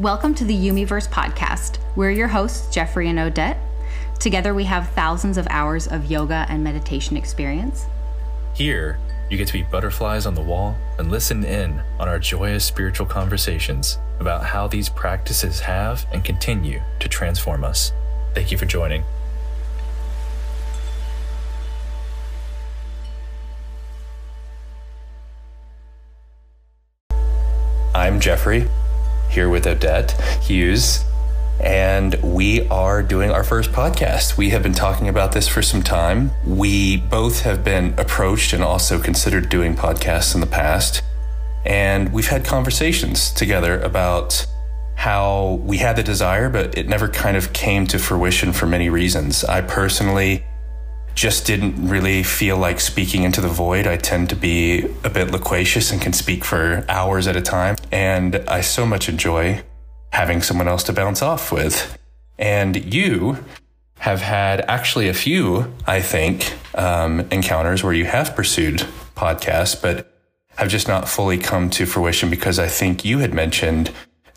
Welcome to the YouMeVerse podcast. We're your hosts, Jeffrey and Odette. Together, we have thousands of hours of yoga and meditation experience. Here, you get to be butterflies on the wall and listen in on our joyous spiritual conversations about how these practices have and continue to transform us. Thank you for joining. I'm Jeffrey, here with Odette Hughes, and we are doing our first podcast. We have been talking about this for some time. We both have been approached and also considered doing podcasts in the past. And we've had conversations together about how we had the desire, but it never kind of came to fruition for many reasons. I personally just didn't really feel like speaking into the void. I tend to be a bit loquacious and can speak for hours at a time. And I so much enjoy having someone else to bounce off with. And you have had actually a few, I think, um, encounters where you have pursued podcasts, but have just not fully come to fruition because I think you had mentioned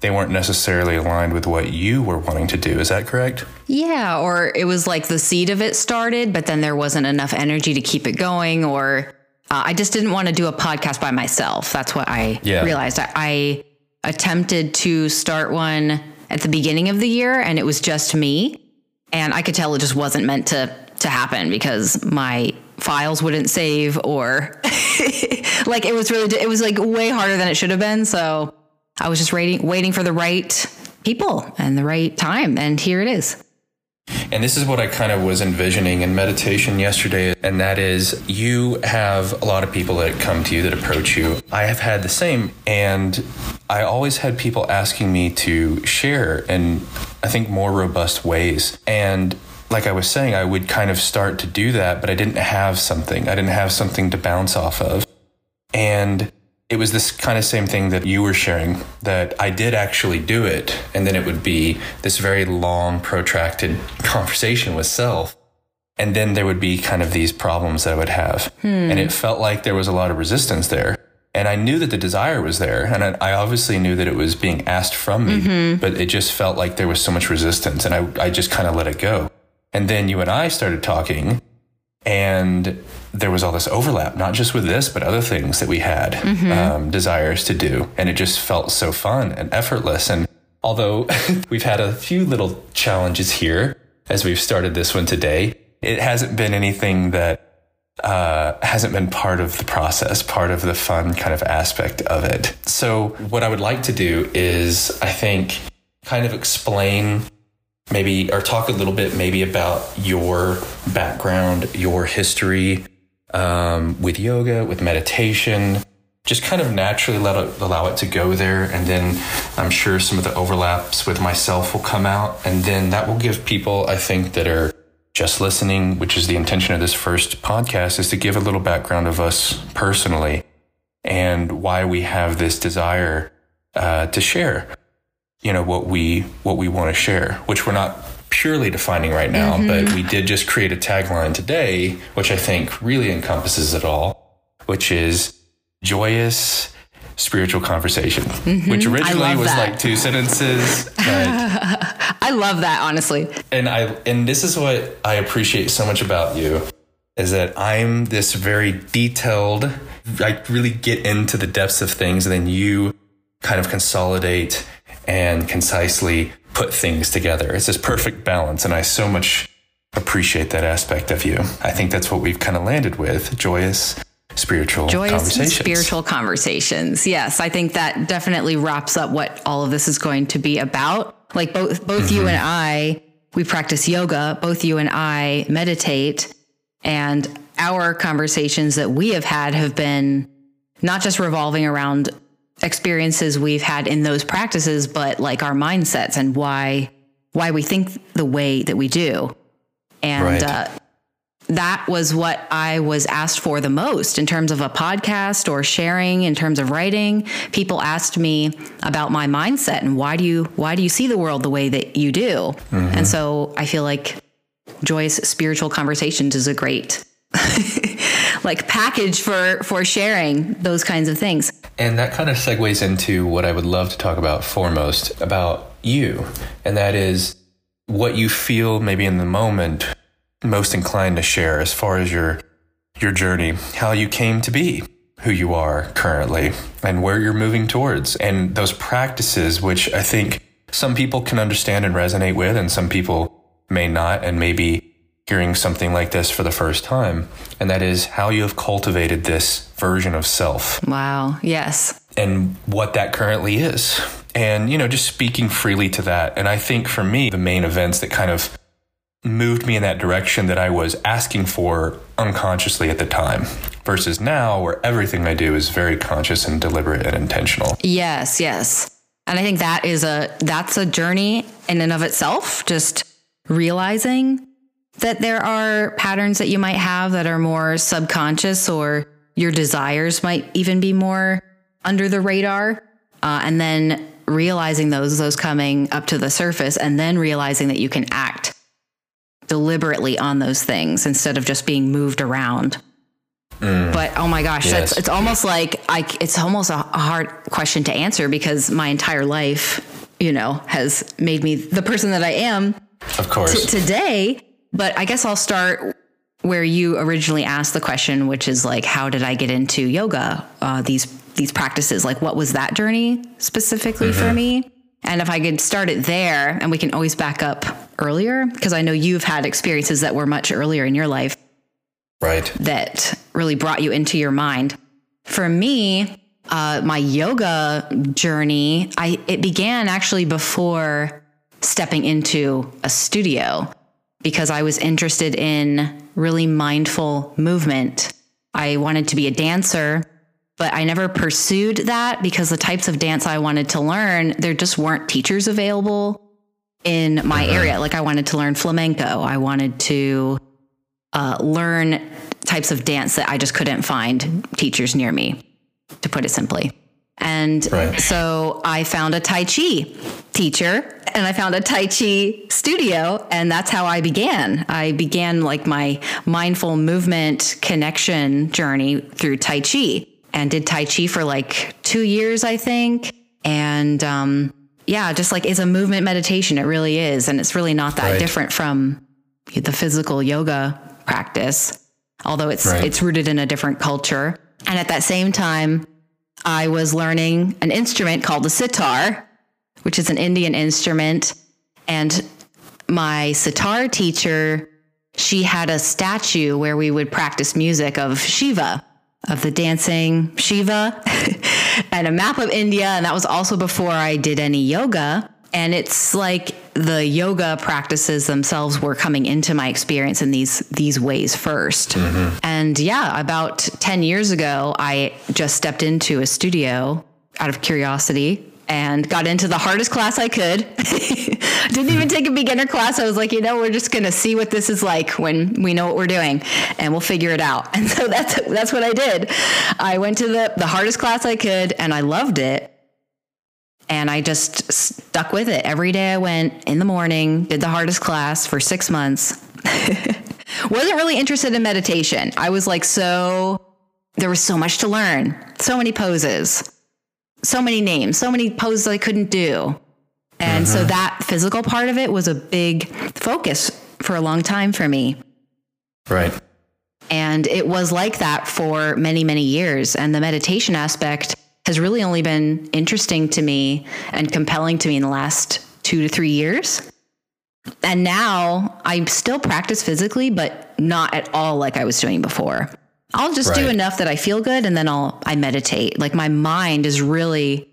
they weren't necessarily aligned with what you were wanting to do. Is that correct? Yeah, or it was like the seed of it started, but then there wasn't enough energy to keep it going, or uh, I just didn't want to do a podcast by myself. That's what I yeah. realized. I, I attempted to start one at the beginning of the year, and it was just me, and I could tell it just wasn't meant to to happen because my files wouldn't save or like it was really it was like way harder than it should have been so I was just waiting, waiting for the right people and the right time. And here it is. And this is what I kind of was envisioning in meditation yesterday. And that is you have a lot of people that come to you that approach you. I have had the same. And I always had people asking me to share in, I think, more robust ways. And like I was saying, I would kind of start to do that, but I didn't have something. I didn't have something to bounce off of. And it was this kind of same thing that you were sharing that I did actually do it. And then it would be this very long, protracted conversation with self. And then there would be kind of these problems that I would have. Hmm. And it felt like there was a lot of resistance there. And I knew that the desire was there. And I, I obviously knew that it was being asked from me, mm-hmm. but it just felt like there was so much resistance. And I, I just kind of let it go. And then you and I started talking and there was all this overlap, not just with this, but other things that we had mm-hmm. um, desires to do. And it just felt so fun and effortless. And although we've had a few little challenges here as we've started this one today, it hasn't been anything that uh, hasn't been part of the process, part of the fun kind of aspect of it. So, what I would like to do is, I think, kind of explain maybe or talk a little bit maybe about your background, your history um, with yoga, with meditation. Just kind of naturally let it, allow it to go there, and then I'm sure some of the overlaps with myself will come out, and then that will give people, I think, that are just listening, which is the intention of this first podcast, is to give a little background of us personally and why we have this desire uh, to share you know what we what we want to share which we're not purely defining right now mm-hmm. but we did just create a tagline today which i think really encompasses it all which is joyous spiritual conversation mm-hmm. which originally was that. like two sentences i love that honestly and i and this is what i appreciate so much about you is that i'm this very detailed i really get into the depths of things and then you kind of consolidate and concisely put things together. It's this perfect balance. And I so much appreciate that aspect of you. I think that's what we've kind of landed with joyous spiritual joyous conversations. spiritual conversations. Yes, I think that definitely wraps up what all of this is going to be about. Like both both mm-hmm. you and I, we practice yoga, both you and I meditate, and our conversations that we have had have been not just revolving around experiences we've had in those practices, but like our mindsets and why why we think the way that we do. And right. uh, that was what I was asked for the most in terms of a podcast or sharing in terms of writing. People asked me about my mindset and why do you why do you see the world the way that you do? Mm-hmm. And so I feel like joyous spiritual conversations is a great like package for for sharing those kinds of things. And that kind of segues into what I would love to talk about foremost about you, and that is what you feel maybe in the moment most inclined to share as far as your your journey, how you came to be who you are currently and where you're moving towards and those practices which I think some people can understand and resonate with and some people may not and maybe hearing something like this for the first time and that is how you have cultivated this version of self. Wow, yes. And what that currently is. And you know, just speaking freely to that and I think for me the main events that kind of moved me in that direction that I was asking for unconsciously at the time versus now where everything I do is very conscious and deliberate and intentional. Yes, yes. And I think that is a that's a journey in and of itself just realizing that there are patterns that you might have that are more subconscious or your desires might even be more under the radar uh, and then realizing those those coming up to the surface and then realizing that you can act deliberately on those things instead of just being moved around. Mm. But oh my gosh, yes. it's, almost like I, it's almost a hard question to answer because my entire life, you know, has made me the person that I am. Of course. T- today. But I guess I'll start where you originally asked the question, which is like, how did I get into yoga? Uh, these these practices, like, what was that journey specifically mm-hmm. for me? And if I could start it there, and we can always back up earlier, because I know you've had experiences that were much earlier in your life. Right. That really brought you into your mind. For me, uh, my yoga journey, I it began actually before stepping into a studio because I was interested in really mindful movement. I wanted to be a dancer but I never pursued that because the types of dance I wanted to learn, there just weren't teachers available in my uh-huh. area. Like I wanted to learn flamenco. I wanted to uh, learn types of dance that I just couldn't find teachers near me, to put it simply. And right. so I found a Tai Chi teacher and I found a Tai Chi studio. And that's how I began. I began like my mindful movement connection journey through Tai Chi and did Tai Chi for like two years, I think. And um, yeah, just like it's a movement meditation. It really is. And it's really not that right. different from the physical yoga practice, although it's right. it's rooted in a different culture. And at that same time, I was learning an instrument called the sitar, which is an Indian instrument. And my sitar teacher, she had a statue where we would practice music of Shiva of the dancing Shiva and a map of India. And that was also before I did any yoga. And it's like the yoga practices themselves were coming into my experience in these these ways 1st mm-hmm. And yeah, about 10 years ago, I just stepped into a studio out of curiosity and got into the hardest class I could. Didn't even take a beginner class. I was like, you know, we're just going to see what this is like when we know what we're doing and we'll figure it out. And so that's that's what I did. I went to the the hardest class I could and I loved it. And I just stuck with it. Every day I went in the morning, did the hardest class for 6 months. Wasn't really interested in meditation. I was like so there was so much to learn. So many poses so many names, so many poses I couldn't do. And so mm-hmm. that physical part of it was a big focus for a long time for me. Right. And it was like that for many, many years. And the meditation aspect has really only been interesting to me and compelling to me in the last two to three years. And now I still practice physically, but not at all like I was doing before. I'll just right. do enough that I feel good and then I'll I meditate. Like my mind is really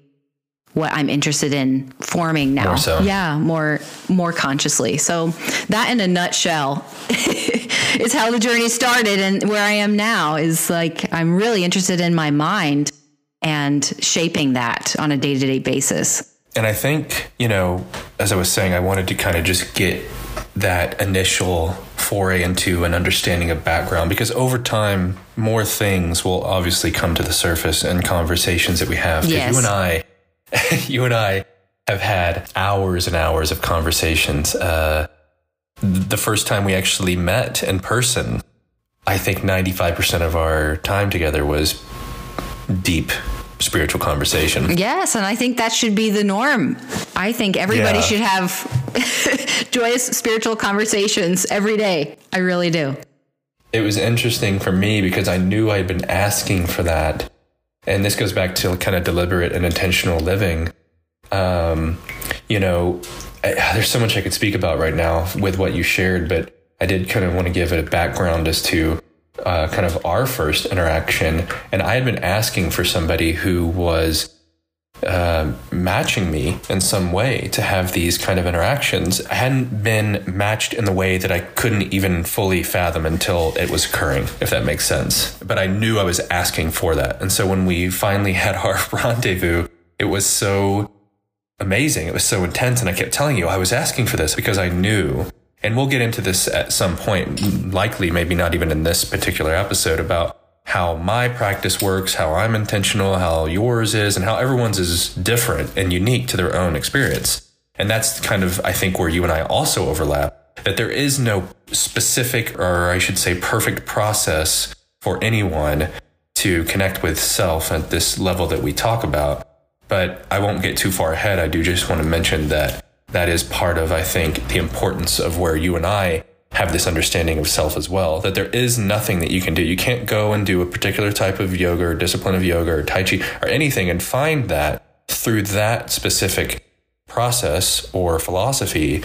what I'm interested in forming now. More so. Yeah, more more consciously. So that in a nutshell is how the journey started and where I am now is like I'm really interested in my mind and shaping that on a day-to-day basis. And I think, you know, as I was saying, I wanted to kind of just get that initial foray into an understanding of background because over time more things will obviously come to the surface in conversations that we have yes. you and i you and i have had hours and hours of conversations uh, the first time we actually met in person I think 95% of our time together was deep spiritual conversation. Yes, and I think that should be the norm. I think everybody Yeah. should have joyous spiritual conversations every day. I really do. It was interesting for me because I knew I had been asking for that. And this goes back to kind of deliberate and intentional living. Um, you know, I, there's so much I could speak about right now with what you shared, but I did kind of want to give it a background as to uh, kind of our first interaction. And I had been asking for somebody who was uh, matching me in some way to have these kind of interactions. I hadn't been matched in the way that I couldn't even fully fathom until it was occurring, if that makes sense. But I knew I was asking for that. And so when we finally had our rendezvous, it was so amazing. It was so intense. And I kept telling you, I was asking for this because I knew. And we'll get into this at some point, likely, maybe not even in this particular episode, about how my practice works, how I'm intentional, how yours is, and how everyone's is different and unique to their own experience. And that's kind of, I think, where you and I also overlap that there is no specific, or I should say, perfect process for anyone to connect with self at this level that we talk about. But I won't get too far ahead. I do just want to mention that that is part of, I think, the importance of where you and I have this understanding of self as well. That there is nothing that you can do. You can't go and do a particular type of yoga or discipline of yoga or Tai Chi or anything and find that through that specific process or philosophy.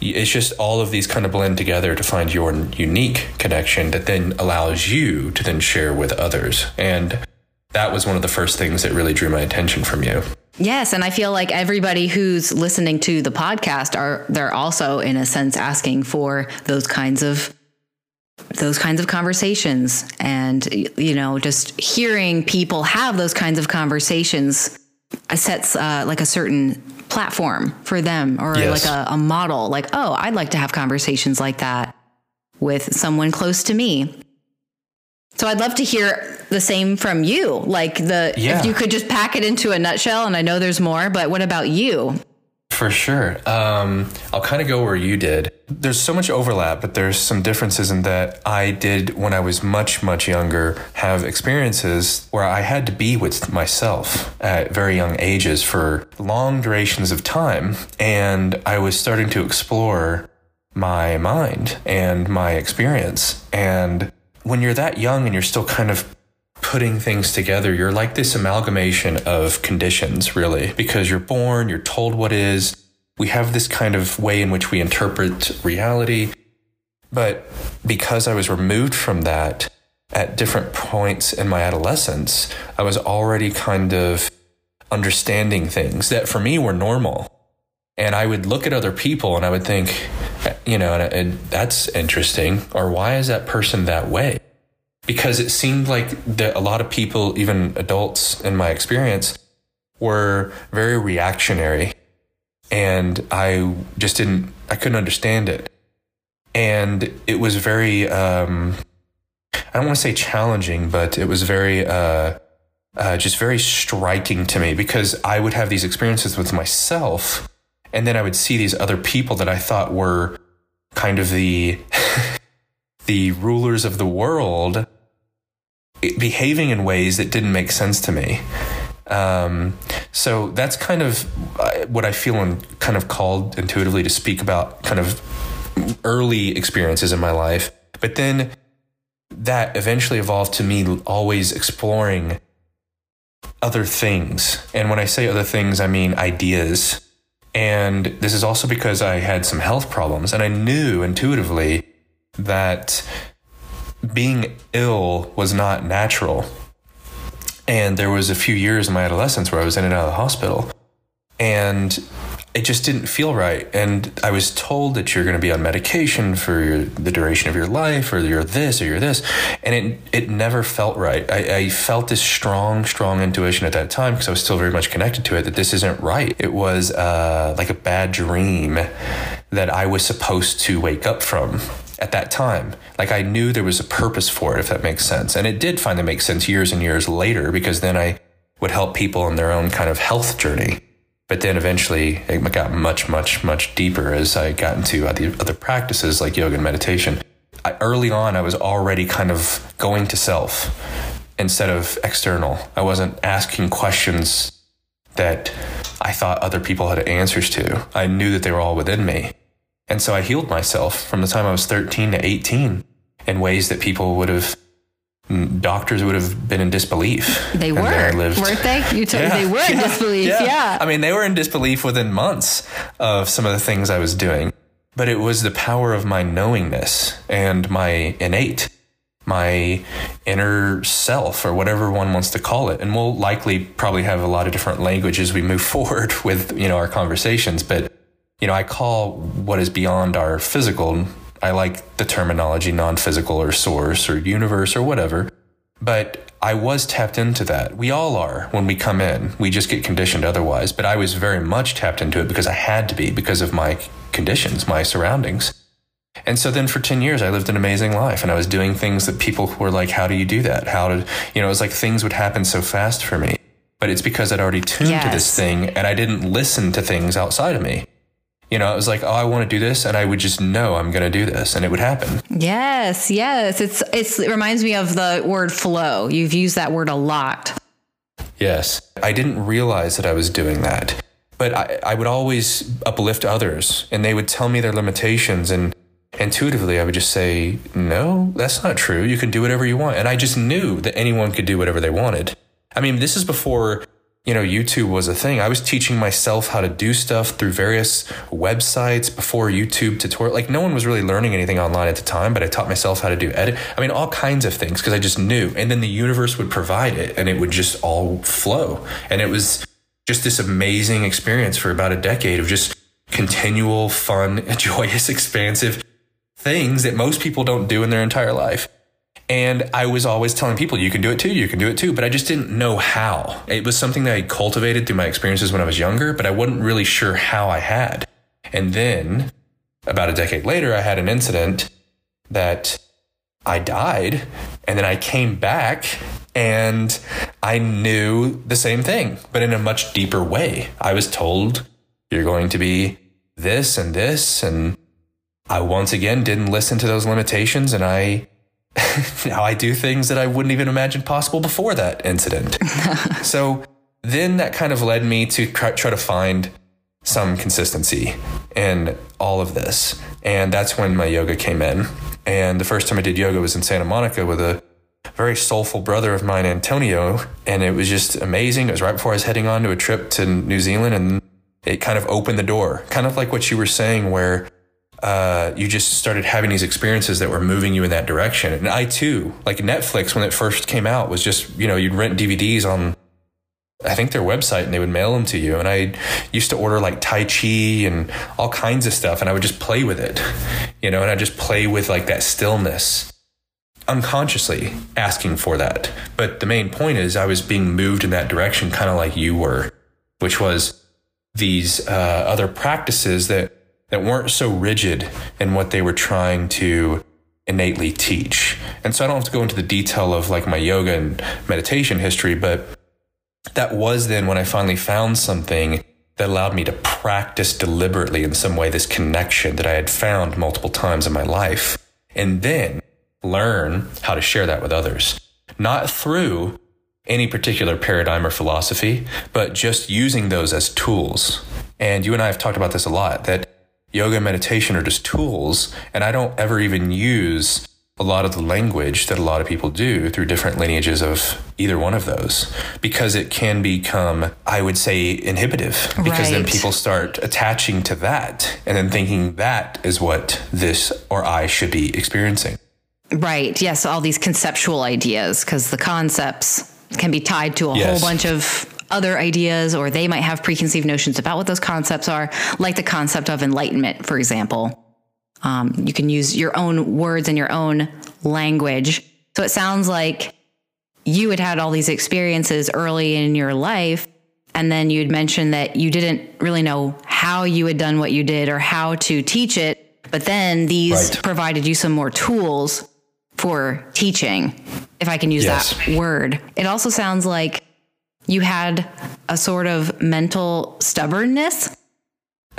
It's just all of these kind of blend together to find your unique connection that then allows you to then share with others. And that was one of the first things that really drew my attention from you. Yes, and I feel like everybody who's listening to the podcast are they're also in a sense asking for those kinds of those kinds of conversations and you know just hearing people have those kinds of conversations sets uh, like a certain platform for them or Yes. like a, a model like oh i'd like to have conversations like that with someone close to me so i'd love to hear the same from you like the Yeah. if you could just pack it into a nutshell and i know there's more but what about you For sure. Um, I'll kind of go where you did. There's so much overlap, but there's some differences in that I did, when I was much, much younger, have experiences where I had to be with myself at very young ages for long durations of time. And I was starting to explore my mind and my experience. And when you're that young and you're still kind of putting things together, you're like this amalgamation of conditions, really, because you're born, you're told what is. We have this kind of way in which we interpret reality. But because I was removed from that at different points in my adolescence, I was already kind of understanding things that for me were normal. And I would look at other people and I would think, you know, and, and that's interesting. Or why is that person that way? because it seemed like that a lot of people, even adults in my experience, were very reactionary. And I just didn't, I couldn't understand it. And it was very, um, I don't want to say challenging, but it was very, uh, uh, just very striking to me because I would have these experiences with myself. And then I would see these other people that I thought were kind of the, the rulers of the world behaving in ways that didn't make sense to me. Um, so that's kind of uh, what I feel I'm kind of called intuitively to speak about kind of early experiences in my life. But then that eventually evolved to me always exploring other things. And when I say other things, I mean ideas. And this is also because I had some health problems and I knew intuitively that being ill was not natural. And there was a few years in my adolescence where I was in and out of the hospital. And it just didn't feel right. And I was told that you're going to be on medication for your, the duration of your life, or you're this, or you're this. And it, it never felt right. I, I felt this strong, strong intuition at that time because I was still very much connected to it that this isn't right. It was uh, like a bad dream that I was supposed to wake up from at that time. Like I knew there was a purpose for it, if that makes sense. And it did finally make sense years and years later because then I would help people in their own kind of health journey. But then eventually it got much, much, much deeper as I got into the other practices like yoga and meditation. I, early on, I was already kind of going to self instead of external. I wasn't asking questions that I thought other people had answers to. I knew that they were all within me. And so I healed myself from the time I was 13 to 18 in ways that people would have doctors would have been in disbelief. They were, weren't they? You told yeah. they were in disbelief. Yeah. yeah. I mean, they were in disbelief within months of some of the things I was doing. But it was the power of my knowingness and my innate, my inner self, or whatever one wants to call it. And we'll likely probably have a lot of different language as we move forward with you know our conversations. But you know, I call what is beyond our physical I like the terminology non physical or source or universe or whatever. But I was tapped into that. We all are when we come in. We just get conditioned otherwise. But I was very much tapped into it because I had to be because of my conditions, my surroundings. And so then for 10 years, I lived an amazing life and I was doing things that people were like, How do you do that? How did, you know, it was like things would happen so fast for me. But it's because I'd already tuned yes. to this thing and I didn't listen to things outside of me. You know, it was like, oh, I want to do this, and I would just know I'm going to do this, and it would happen. Yes, yes. It's, it's it reminds me of the word flow. You've used that word a lot. Yes, I didn't realize that I was doing that, but I, I would always uplift others, and they would tell me their limitations, and intuitively I would just say, no, that's not true. You can do whatever you want, and I just knew that anyone could do whatever they wanted. I mean, this is before you know, YouTube was a thing. I was teaching myself how to do stuff through various websites before YouTube tutorial. Like no one was really learning anything online at the time, but I taught myself how to do edit. I mean, all kinds of things because I just knew. And then the universe would provide it and it would just all flow. And it was just this amazing experience for about a decade of just continual, fun, joyous, expansive things that most people don't do in their entire life. And I was always telling people, you can do it too, you can do it too, but I just didn't know how. It was something that I cultivated through my experiences when I was younger, but I wasn't really sure how I had. And then about a decade later, I had an incident that I died, and then I came back and I knew the same thing, but in a much deeper way. I was told, you're going to be this and this, and I once again didn't listen to those limitations, and I now I do things that I wouldn't even imagine possible before that incident. so then that kind of led me to try to find some consistency in all of this. And that's when my yoga came in. And the first time I did yoga was in Santa Monica with a very soulful brother of mine, Antonio. And it was just amazing. It was right before I was heading on to a trip to New Zealand. And it kind of opened the door, kind of like what you were saying, where uh, you just started having these experiences that were moving you in that direction. And I too, like Netflix when it first came out, was just, you know, you'd rent DVDs on, I think their website and they would mail them to you. And I used to order like Tai Chi and all kinds of stuff. And I would just play with it, you know, and I just play with like that stillness unconsciously asking for that. But the main point is I was being moved in that direction, kind of like you were, which was these uh, other practices that that weren't so rigid in what they were trying to innately teach. And so I don't have to go into the detail of like my yoga and meditation history, but that was then when I finally found something that allowed me to practice deliberately in some way this connection that I had found multiple times in my life. And then learn how to share that with others, not through any particular paradigm or philosophy, but just using those as tools. And you and I have talked about this a lot that yoga and meditation are just tools. And I don't ever even use a lot of the language that a lot of people do through different lineages of either one of those because it can become, I would say, inhibitive because right. then people start attaching to that and then thinking that is what this or I should be experiencing. Right. Yes. All these conceptual ideas because the concepts can be tied to a yes. whole bunch of other ideas or they might have preconceived notions about what those concepts are, like the concept of enlightenment, for example. Um, you can use your own words and your own language. So it sounds like you had had all these experiences early in your life. And then you'd mentioned that you didn't really know how you had done what you did or how to teach it. But then these right. provided you some more tools for teaching, if I can use yes. that word. It also sounds like you had a sort of mental stubbornness.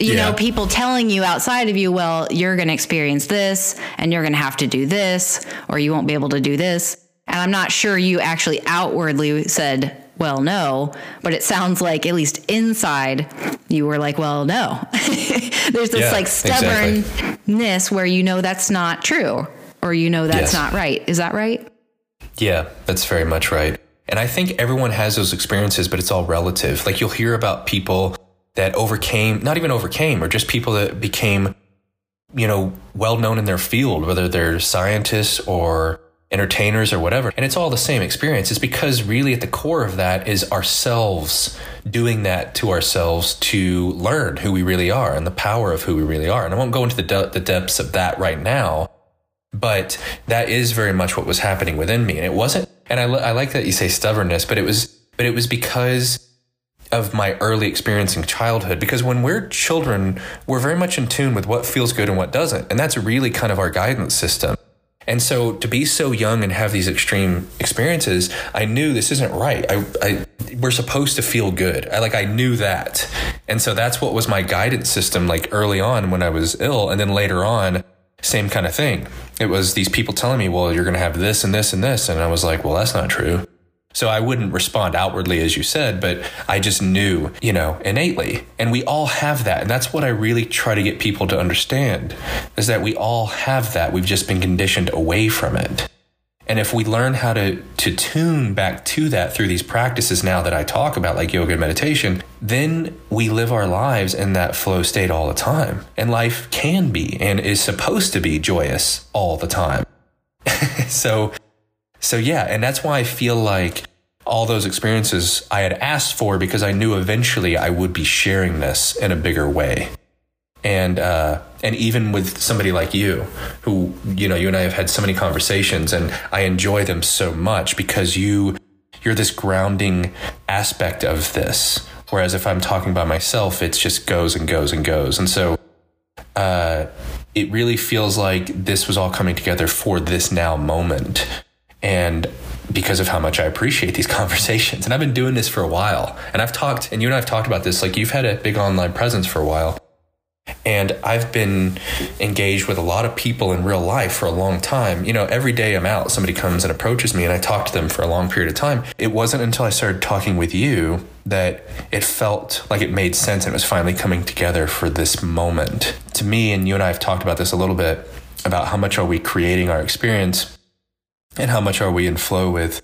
you Yeah. know, people telling you outside of you, well, you're going to experience this and you're going to have to do this or you won't be able to do this. And I'm not sure you actually outwardly said, well, no, but it sounds like at least inside you were like, well, no. There's this Yeah, like exactly. stubbornness where you know that's not true or you know that's Yes. not right. Is that right? Yeah, that's very much right. And I think everyone has those experiences, but it's all relative. Like you'll hear about people that overcame, not even overcame, or just people that became, you know, well known in their field, whether they're scientists or entertainers or whatever. And it's all the same experience. It's because really at the core of that is ourselves doing that to ourselves to learn who we really are and the power of who we really are. And I won't go into the, de- the depths of that right now but that is very much what was happening within me and it wasn't and I, I like that you say stubbornness but it was but it was because of my early experience in childhood. Because when we're children we're very much in tune with what feels good and what doesn't. And that's really kind of our guidance system. And so to be so young and have these extreme experiences i knew this isn't right. I, I we're supposed to feel good. I like i knew that. And so that's what was my guidance system like early on when i was ill. And then later on same kind of thing. It was these people telling me, well, you're going to have this and this and this. And I was like, well, that's not true. So I wouldn't respond outwardly, as you said, but I just knew, you know, innately. And we all have that. And that's what I really try to get people to understand is that we all have that. We've just been conditioned away from it. And if we learn how to, to tune back to that through these practices now that I talk about, like yoga and meditation, then we live our lives in that flow state all the time. And life can be and is supposed to be joyous all the time. so, so yeah, and that's why I feel like all those experiences I had asked for because I knew eventually I would be sharing this in a bigger way and uh, and even with somebody like you, who you know, you and I have had so many conversations, and I enjoy them so much because you you're this grounding aspect of this. Whereas if I'm talking by myself, it just goes and goes and goes, and so uh, it really feels like this was all coming together for this now moment, and because of how much I appreciate these conversations, and I've been doing this for a while, and I've talked, and you and I have talked about this. Like you've had a big online presence for a while. And I've been engaged with a lot of people in real life for a long time. You know, every day I'm out, somebody comes and approaches me and I talk to them for a long period of time. It wasn't until I started talking with you that it felt like it made sense and it was finally coming together for this moment. To me, and you and I have talked about this a little bit about how much are we creating our experience and how much are we in flow with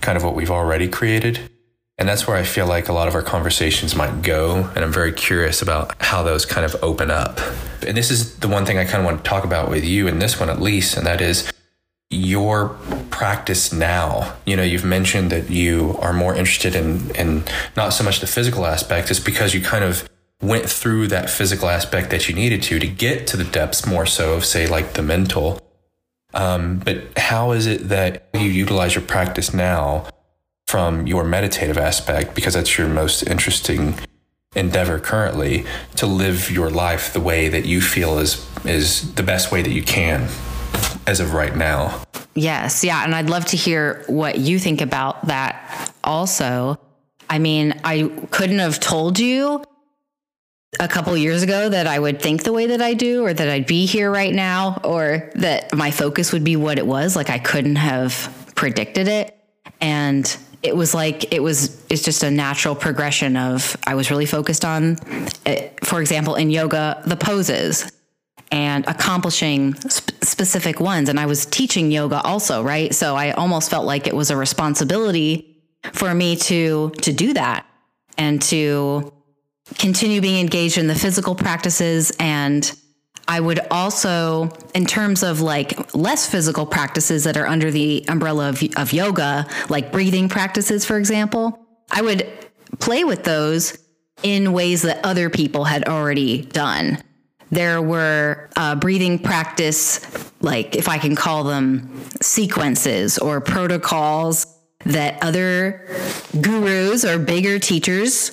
kind of what we've already created. And that's where I feel like a lot of our conversations might go. And I'm very curious about how those kind of open up. And this is the one thing I kind of want to talk about with you in this one, at least, and that is your practice now. You know, you've mentioned that you are more interested in, in not so much the physical aspect, it's because you kind of went through that physical aspect that you needed to to get to the depths more so of, say, like the mental. Um, but how is it that you utilize your practice now from your meditative aspect, because that's your most interesting endeavor currently, to live your life the way that you feel is is the best way that you can as of right now? Yes, yeah, and I'd love to hear what you think about that also. I mean, I couldn't have told you a couple years ago that I would think the way that I do or that I'd be here right now or that my focus would be what it was. Like I couldn't have predicted it. And it was like it was it's just a natural progression of I was really focused on eh, for example in yoga the poses and accomplishing sp- specific ones. And I was teaching yoga also, right? So I almost felt like it was a responsibility for me to to do that and to continue being engaged in the physical practices and I would also, in terms of like less physical practices that are under the umbrella of, of yoga, like breathing practices, for example, I would play with those in ways that other people had already done. There were uh, breathing practice, like if I can call them sequences or protocols that other gurus or bigger teachers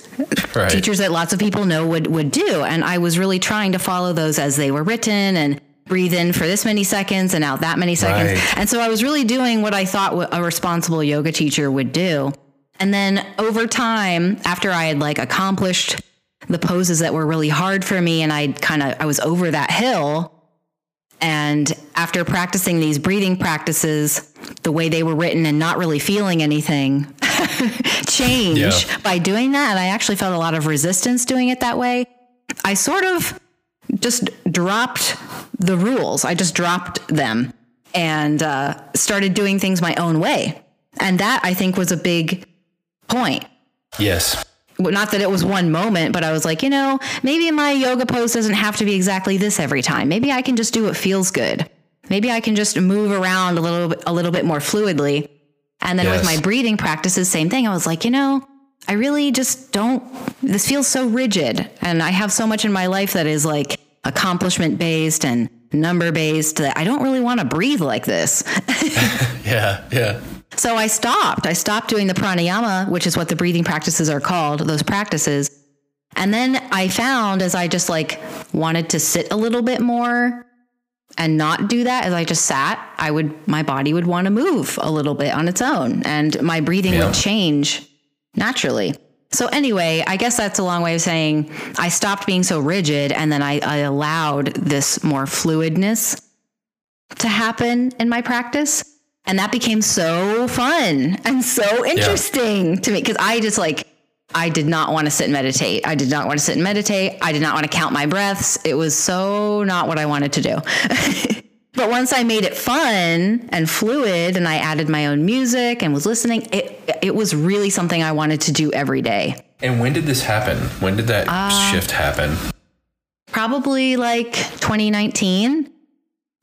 Right. teachers that lots of people know would would do and i was really trying to follow those as they were written and breathe in for this many seconds and out that many seconds Right. and so i was really doing what i thought a responsible yoga teacher would do and then over time after i had like accomplished the poses that were really hard for me and I kind of I was over that hill. And after practicing these breathing practices the way they were written and not really feeling anything change yeah. by doing that and I actually felt a lot of resistance doing it that way. I sort of just dropped the rules. I just dropped them and uh, started doing things my own way. And that I think was a big point. Yes. Not that it was one moment, but I was like, you know, maybe my yoga pose doesn't have to be exactly this every time. Maybe I can just do what feels good. Maybe I can just move around a little bit, a little bit more fluidly. And then yes. with my breathing practices, same thing. I was like, you know, I really just don't, this feels so rigid. And I have so much in my life that is like accomplishment based and number based that I don't really want to breathe like this. yeah, yeah. So I stopped. I stopped doing the pranayama, which is what the breathing practices are called, those practices. And then I found as I just like wanted to sit a little bit more and not do that as I just sat, I would my body would want to move a little bit on its own and my breathing yeah. would change naturally. So anyway, I guess that's a long way of saying I stopped being so rigid and then I, I allowed this more fluidness to happen in my practice. And that became so fun and so interesting yeah. to me because I just like, I did not want to sit and meditate. I did not want to sit and meditate. I did not want to count my breaths. It was so not what I wanted to do. but once I made it fun and fluid and I added my own music and was listening, it it was really something I wanted to do every day. And when did this happen? When did that uh, shift happen? Probably like 2019.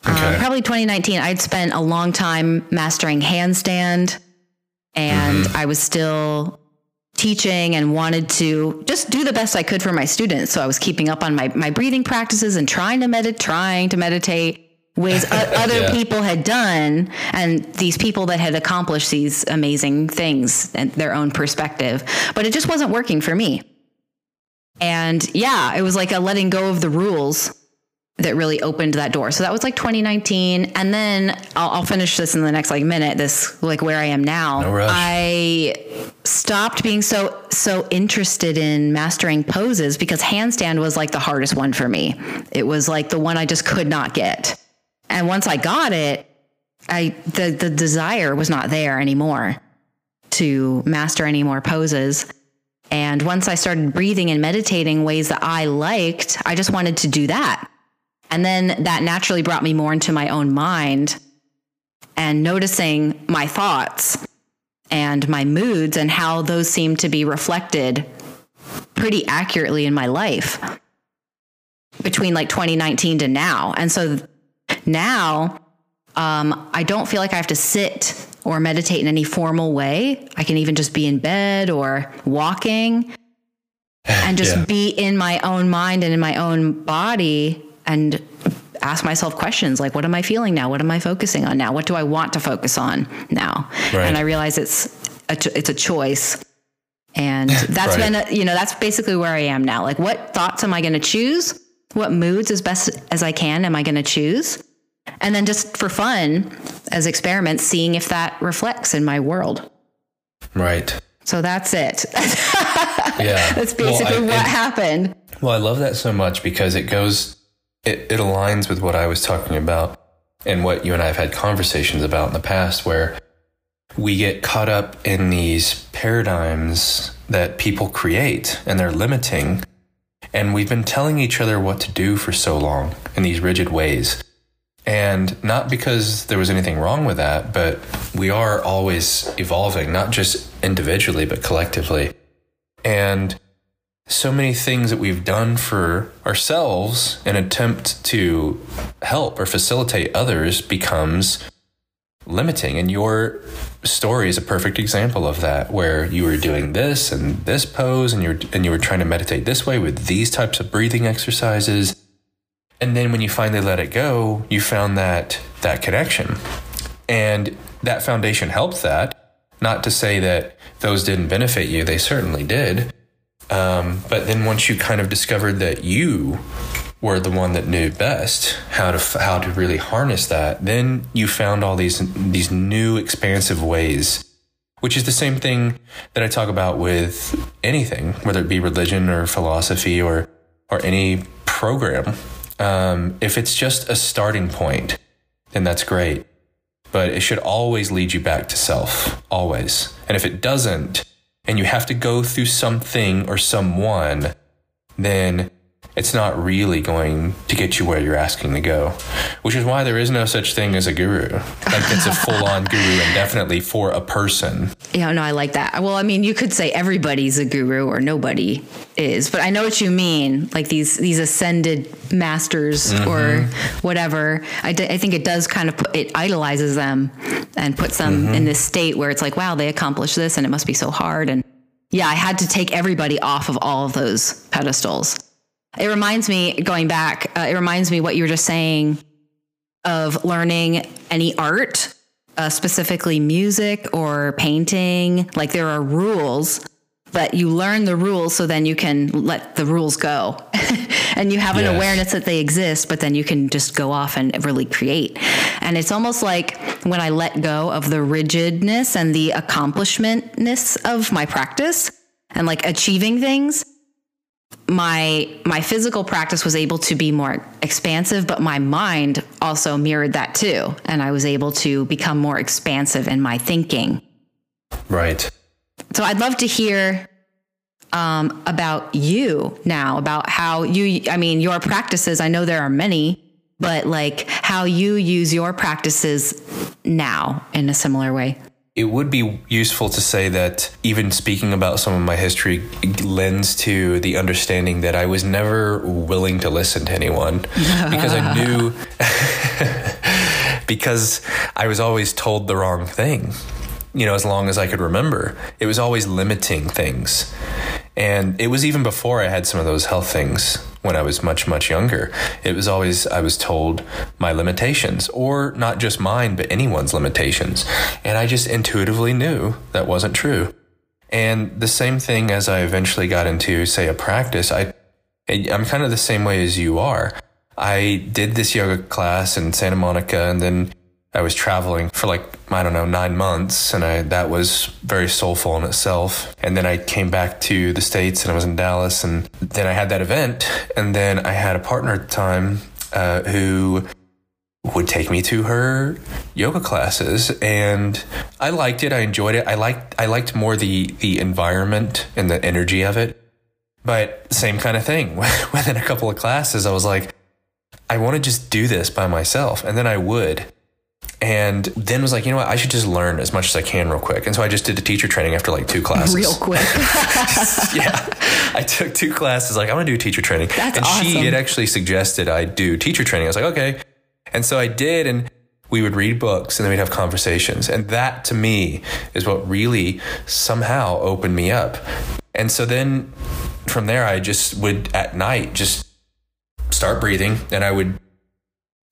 Um, okay. Um, probably 2019. I'd spent a long time mastering handstand and mm-hmm. I was still teaching and wanted to just do the best I could for my students. So I was keeping up on my, my breathing practices and trying to meditate, trying to meditate ways other yeah. people had done and these people that had accomplished these amazing things and their own perspective. But it just wasn't working for me. And yeah, it was like a letting go of the rules that really opened that door. So that was like 2019. And then I'll, I'll, finish this in the next like minute, this like where I am now. No I stopped being so, so interested in mastering poses because handstand was like the hardest one for me. It was like the one I just could not get. And once I got it, I, the, the desire was not there anymore to master any more poses. And once I started breathing and meditating ways that I liked, I just wanted to do that. And then that naturally brought me more into my own mind and noticing my thoughts and my moods and how those seem to be reflected pretty accurately in my life between like 2019 to now. And so now um, I don't feel like I have to sit or meditate in any formal way. I can even just be in bed or walking and just yeah. be in my own mind and in my own body and ask myself questions like what am i feeling now? What am i focusing on now? What do i want to focus on now? Right. and i realize it's a, it's a choice. And that's right. been a, you know that's basically where i am now. Like what thoughts am i going to choose? What moods as best as i can am i going to choose? And then just for fun as experiments seeing if that reflects in my world. Right. So that's it. Yeah. That's basically well, I, what happened. Well i love that so much because it goes it, it aligns with what I was talking about and what you and I have had conversations about in the past, where we get caught up in these paradigms that people create and they're limiting. And we've been telling each other what to do for so long in these rigid ways. And not because there was anything wrong with that, but we are always evolving, not just individually, but collectively. And so many things that we've done for ourselves in attempt to help or facilitate others becomes limiting. And your story is a perfect example of that where you were doing this and this pose and you were and you were trying to meditate this way with these types of breathing exercises. And then when you finally let it go you found that that connection. And that foundation helped that. Not to say that those didn't benefit you they certainly did um, but then once you kind of discovered that you were the one that knew best how to how to really harness that, then you found all these these new expansive ways which is the same thing that I talk about with anything, whether it be religion or philosophy or or any program. Um, if it's just a starting point, then that's great. But it should always lead you back to self, always. And if it doesn't, and you have to go through something or someone, then it's not really going to get you where you're asking to go, which is why there is no such thing as a guru. Like it's a full on guru and definitely for a person. Yeah, no, I like that. Well, I mean, you could say everybody's a guru or nobody is, but I know what you mean. Like these these ascended masters mm-hmm. or whatever. I, d- I think it does kind of put, it idolizes them and puts them mm-hmm. in this state where it's like, wow, they accomplished this and it must be so hard. And yeah, I had to take everybody off of all of those pedestals it reminds me, going back, uh, it reminds me what you were just saying of learning any art, uh, specifically music or painting. Like there are rules, but you learn the rules so then you can let the rules go. and you have an yes. awareness that they exist, but then you can just go off and really create. And it's almost like when I let go of the rigidness and the accomplishmentness of my practice and like achieving things my my physical practice was able to be more expansive but my mind also mirrored that too. And i was able to become more expansive in my thinking. Right. So i'd love to hear um, about you now about how you i mean your practices. I know there are many but like how you use your practices now in a similar way it would be useful to say that even speaking about some of my history lends to the understanding that I was never willing to listen to anyone because I knew because I was always told the wrong thing. You know, as long as I could remember, it was always limiting things. And it was even before I had some of those health things when I was much, much younger. It was always, I was told my limitations, or not just mine, but anyone's limitations. And I just intuitively knew that wasn't true. And the same thing as I eventually got into, say, a practice, I, I'm kind of the same way as you are. I did this yoga class in Santa Monica and then I was traveling for like, I don't know, nine months. And I, that was very soulful in itself. And then I came back to the States and I was in Dallas. And then I had that event. And then I had a partner at the time uh, who would take me to her yoga classes and I liked it I enjoyed it I liked I liked more the the environment and the energy of it but same kind of thing within a couple of classes I was like I want to just do this by myself and then I would and then was like, you know what, I should just learn as much as I can real quick. And so I just did the teacher training after like two classes. Real quick. yeah. I took two classes, like, I'm gonna do teacher training. That's and awesome. she had actually suggested I do teacher training. I was like, okay. And so I did, and we would read books and then we'd have conversations. And that to me is what really somehow opened me up. And so then from there, I just would at night just start breathing and I would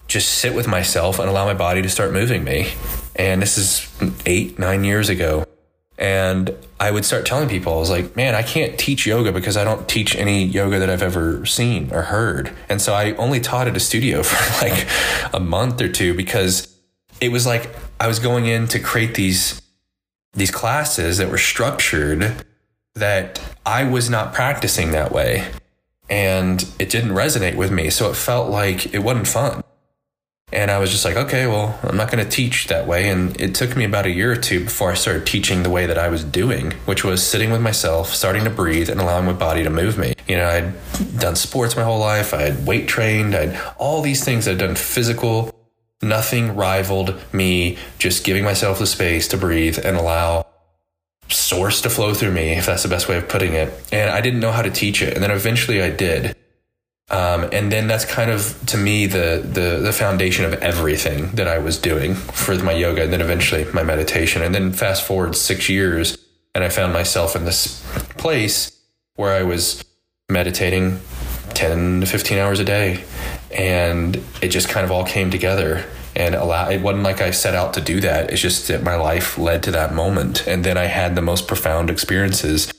just sit with myself and allow my body to start moving me. And this is eight, nine years ago. And I would start telling people, I was like, man, I can't teach yoga because I don't teach any yoga that I've ever seen or heard. And so I only taught at a studio for like a month or two because it was like I was going in to create these these classes that were structured that I was not practicing that way. And it didn't resonate with me. So it felt like it wasn't fun. And I was just like, okay, well, I'm not going to teach that way. And it took me about a year or two before I started teaching the way that I was doing, which was sitting with myself, starting to breathe, and allowing my body to move me. You know, I'd done sports my whole life, I had weight trained, I had all these things I'd done physical. Nothing rivaled me just giving myself the space to breathe and allow source to flow through me, if that's the best way of putting it. And I didn't know how to teach it. And then eventually I did. Um, and then that's kind of to me the, the the foundation of everything that I was doing for my yoga, and then eventually my meditation. And then fast forward six years, and I found myself in this place where I was meditating ten to fifteen hours a day, and it just kind of all came together. And allow, it wasn't like I set out to do that. It's just that my life led to that moment, and then I had the most profound experiences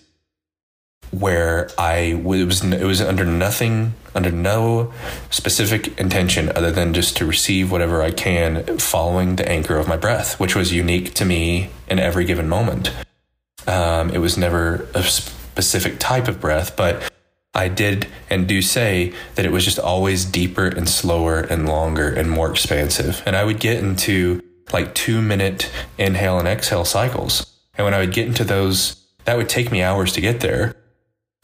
where I was it was under nothing under no specific intention other than just to receive whatever I can following the anchor of my breath, which was unique to me in every given moment. Um, it was never a specific type of breath, but I did and do say that it was just always deeper and slower and longer and more expansive. And I would get into like two minute inhale and exhale cycles. And when I would get into those, that would take me hours to get there.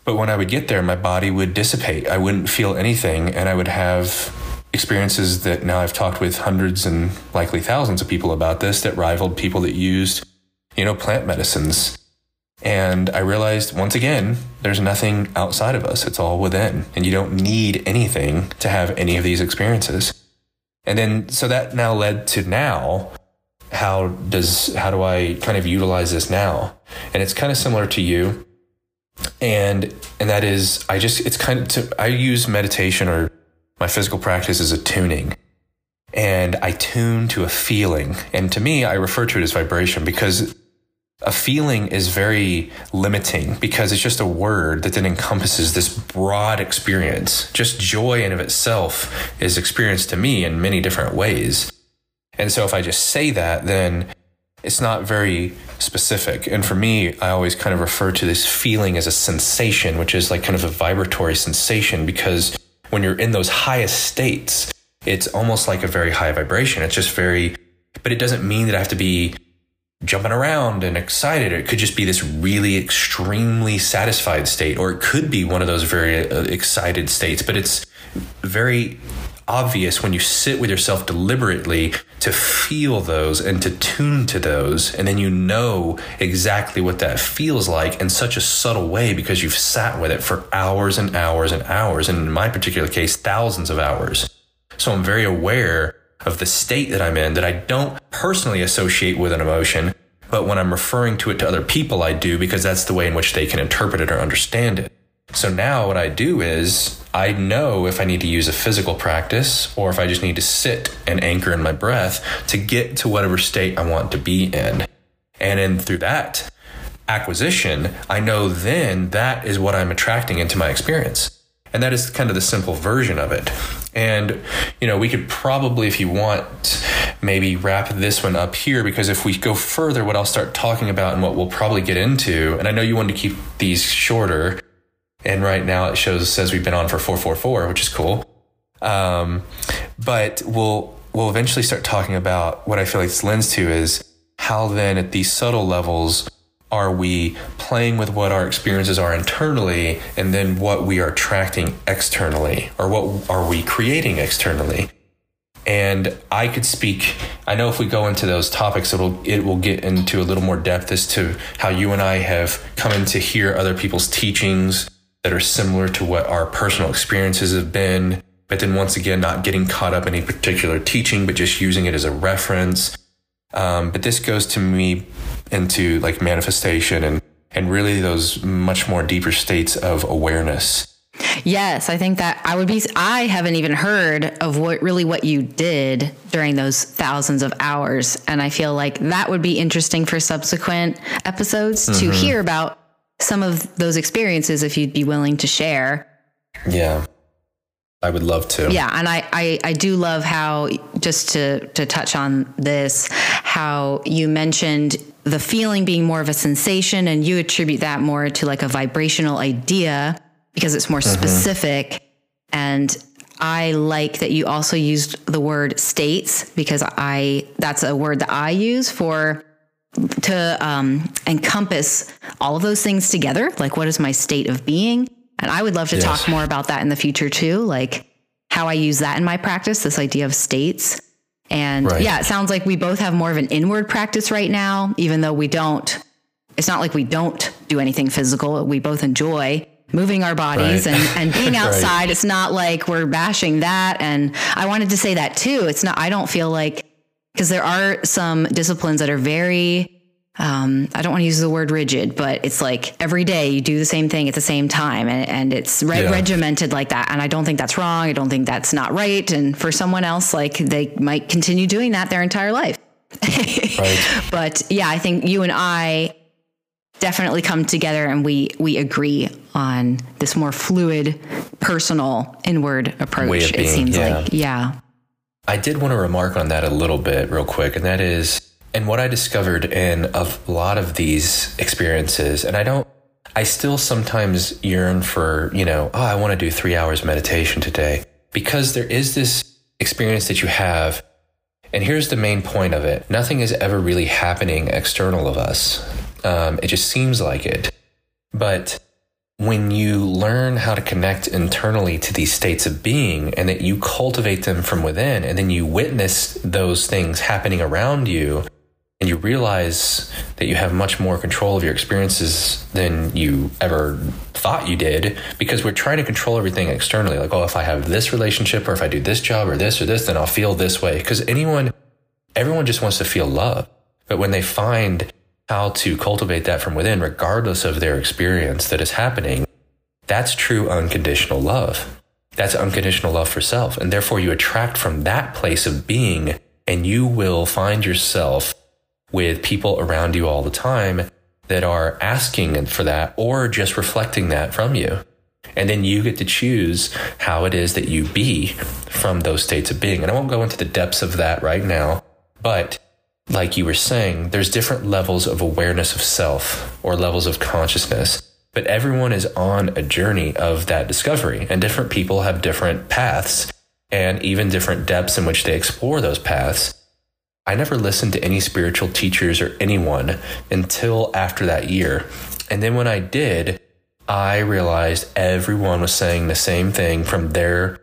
But when I would get there, my body would dissipate. I wouldn't feel anything. And I would have experiences that now I've talked with hundreds and likely thousands of people about this that rivaled people that used, you know, plant medicines and I realized once again, there's nothing outside of us. It's all within. And you don't need anything to have any of these experiences. And then, so that now led to now, how does, how do I kind of utilize this now? And it's kind of similar to you. And, and that is, I just, it's kind of, to, I use meditation or my physical practice as a tuning and I tune to a feeling. And to me, I refer to it as vibration because a feeling is very limiting because it's just a word that then encompasses this broad experience. Just joy in of itself is experienced to me in many different ways. And so if I just say that, then it's not very specific. And for me, I always kind of refer to this feeling as a sensation, which is like kind of a vibratory sensation because when you're in those highest states, it's almost like a very high vibration. It's just very, but it doesn't mean that I have to be jumping around and excited. It could just be this really extremely satisfied state, or it could be one of those very uh, excited states. But it's very obvious when you sit with yourself deliberately to feel those and to tune to those. And then you know exactly what that feels like in such a subtle way because you've sat with it for hours and hours and hours. And in my particular case, thousands of hours. So I'm very aware of the state that I'm in that I don't personally associate with an emotion, but when I'm referring to it to other people, I do because that's the way in which they can interpret it or understand it. So now what I do is I know if I need to use a physical practice or if I just need to sit and anchor in my breath to get to whatever state I want to be in. And then through that acquisition, I know then that is what I'm attracting into my experience. And that is kind of the simple version of it. And, you know, we could probably, if you want, maybe wrap this one up here because if we go further, what I'll start talking about and what we'll probably get into, and I know you wanted to keep these shorter. And right now it shows, says we've been on for 444, which is cool. Um, but we'll, we'll eventually start talking about what I feel like this lends to is how then at these subtle levels, are we playing with what our experiences are internally and then what we are attracting externally or what are we creating externally and i could speak i know if we go into those topics it'll it will get into a little more depth as to how you and i have come in to hear other people's teachings that are similar to what our personal experiences have been but then once again not getting caught up in a particular teaching but just using it as a reference um, but this goes to me into like manifestation and and really those much more deeper states of awareness. Yes, I think that I would be I haven't even heard of what really what you did during those thousands of hours and I feel like that would be interesting for subsequent episodes mm-hmm. to hear about some of those experiences if you'd be willing to share. Yeah. I would love to. Yeah, and I, I I do love how just to to touch on this, how you mentioned the feeling being more of a sensation, and you attribute that more to like a vibrational idea because it's more mm-hmm. specific. And I like that you also used the word states because I that's a word that I use for to um, encompass all of those things together. Like, what is my state of being? And I would love to yes. talk more about that in the future too, like how I use that in my practice, this idea of states. And right. yeah, it sounds like we both have more of an inward practice right now, even though we don't, it's not like we don't do anything physical. We both enjoy moving our bodies right. and, and being outside. right. It's not like we're bashing that. And I wanted to say that too. It's not, I don't feel like, because there are some disciplines that are very um, I don't want to use the word rigid, but it's like every day you do the same thing at the same time and, and it's re- yeah. regimented like that. And I don't think that's wrong. I don't think that's not right. And for someone else, like they might continue doing that their entire life. right. But yeah, I think you and I definitely come together and we we agree on this more fluid, personal, inward approach. It being, seems yeah. like, yeah. I did want to remark on that a little bit, real quick, and that is, and what I discovered in a lot of these experiences, and I don't, I still sometimes yearn for, you know, oh, I want to do three hours meditation today, because there is this experience that you have. And here's the main point of it nothing is ever really happening external of us. Um, it just seems like it. But when you learn how to connect internally to these states of being and that you cultivate them from within and then you witness those things happening around you and you realize that you have much more control of your experiences than you ever thought you did because we're trying to control everything externally. Like oh if i have this relationship or if i do this job or this or this then i'll feel this way. Because anyone everyone just wants to feel love. But when they find how to cultivate that from within, regardless of their experience that is happening, that's true unconditional love. That's unconditional love for self. And therefore, you attract from that place of being, and you will find yourself with people around you all the time that are asking for that or just reflecting that from you. And then you get to choose how it is that you be from those states of being. And I won't go into the depths of that right now, but like you were saying, there's different levels of awareness of self or levels of consciousness, but everyone is on a journey of that discovery, and different people have different paths and even different depths in which they explore those paths. I never listened to any spiritual teachers or anyone until after that year. And then when I did, I realized everyone was saying the same thing from their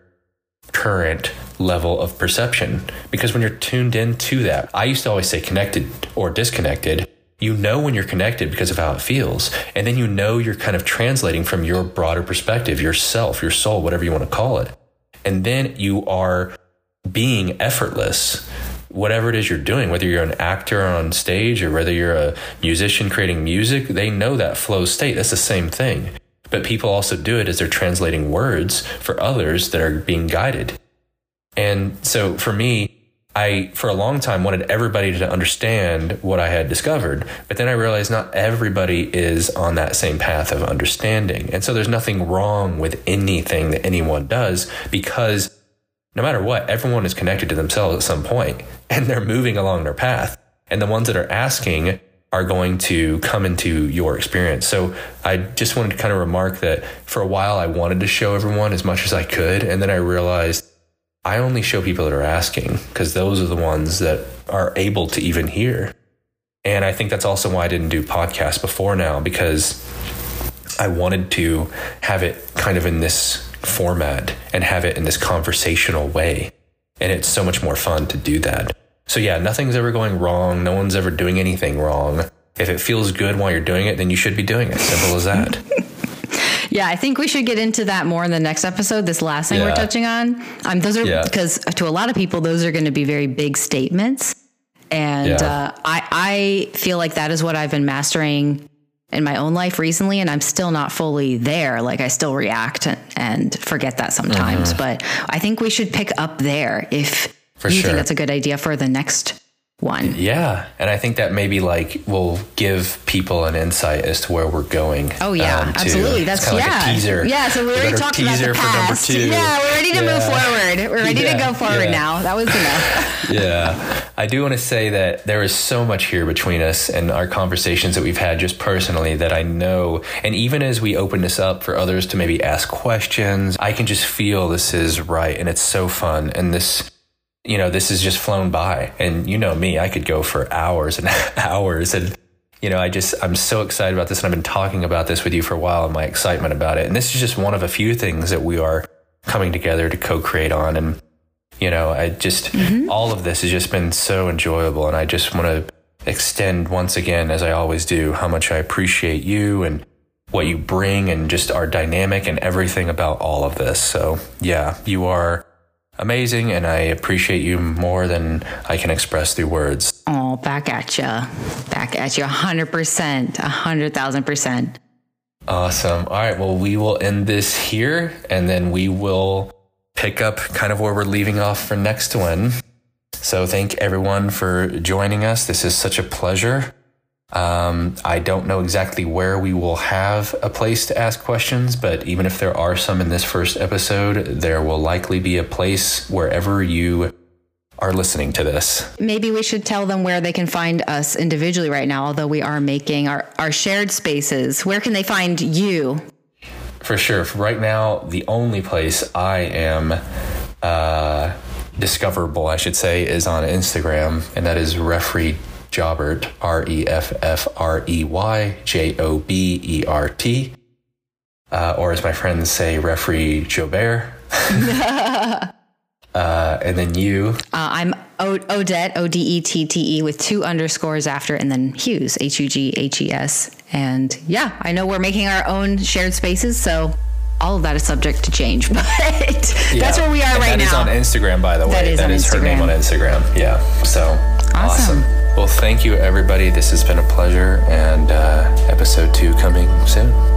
current level of perception. Because when you're tuned in to that, I used to always say connected or disconnected. You know when you're connected because of how it feels. And then you know you're kind of translating from your broader perspective, yourself, your soul, whatever you want to call it. And then you are being effortless. Whatever it is you're doing, whether you're an actor on stage or whether you're a musician creating music, they know that flow state. That's the same thing. But people also do it as they're translating words for others that are being guided. And so for me, I, for a long time, wanted everybody to understand what I had discovered. But then I realized not everybody is on that same path of understanding. And so there's nothing wrong with anything that anyone does because no matter what, everyone is connected to themselves at some point and they're moving along their path. And the ones that are asking are going to come into your experience. So I just wanted to kind of remark that for a while I wanted to show everyone as much as I could. And then I realized I only show people that are asking because those are the ones that are able to even hear. And I think that's also why I didn't do podcasts before now because I wanted to have it kind of in this format and have it in this conversational way. And it's so much more fun to do that. So, yeah, nothing's ever going wrong. No one's ever doing anything wrong. If it feels good while you're doing it, then you should be doing it. Simple as that. Yeah, I think we should get into that more in the next episode. This last thing Yeah. we're touching on, um, those are Yeah. because to a lot of people, those are going to be very big statements, and Yeah. uh, I I feel like that is what I've been mastering in my own life recently, and I'm still not fully there. Like I still react and, and forget that sometimes, but I think we should pick up there if Mm-hmm. For you sure. think that's a good idea for the next one. Yeah. And I think that maybe like will give people an insight as to where we're going. Oh yeah, um, absolutely. That's yeah, like a teaser. yeah. So we already talked about the teaser for number past. two. Yeah, we're ready to move forward. We're ready to go forward yeah. now. That was enough. yeah. I do want to say that there is so much here between us and our conversations that we've had just personally that I know. And even as we open this up for others to maybe ask questions, I can just feel this is right. And it's so fun. And this, you know, this has just flown by. And you know me, I could go for hours and hours. And, you know, I just, I'm so excited about this. And I've been talking about this with you for a while and my excitement about it. And this is just one of a few things that we are coming together to co create on. And, you know, I just, mm-hmm. all of this has just been so enjoyable. And I just want to extend once again, as I always do, how much I appreciate you and what you bring and just our dynamic and everything about all of this. So, yeah, you are amazing. And I appreciate you more than I can express through words. Oh, back at you, back at you, hundred percent, a hundred thousand percent. Awesome. All right. Well, we will end this here and then we will pick up kind of where we're leaving off for next one. So, thank everyone for joining us. This is such a pleasure. Um, I don't know exactly where we will have a place to ask questions, but even if there are some in this first episode, there will likely be a place wherever you are listening to this. Maybe we should tell them where they can find us individually right now, although we are making our, our shared spaces. Where can they find you? For sure. Right now, the only place I am uh, discoverable, I should say, is on Instagram, and that is Reffrey Jobert, R E F F R E Y J O B E R T. Uh, or as my friends say, Referee Jobert. uh, and then you. Uh, I'm o- Odette, O D E T T E, with two underscores after, and then Hughes, H U G H E S. And yeah, I know we're making our own shared spaces, so all of that is subject to change, but yeah. that's where we are and right that now. That is on Instagram, by the way. That is, that is her name on Instagram. Yeah. So awesome. awesome. Well, thank you, everybody. This has been a pleasure, and uh, episode two coming soon.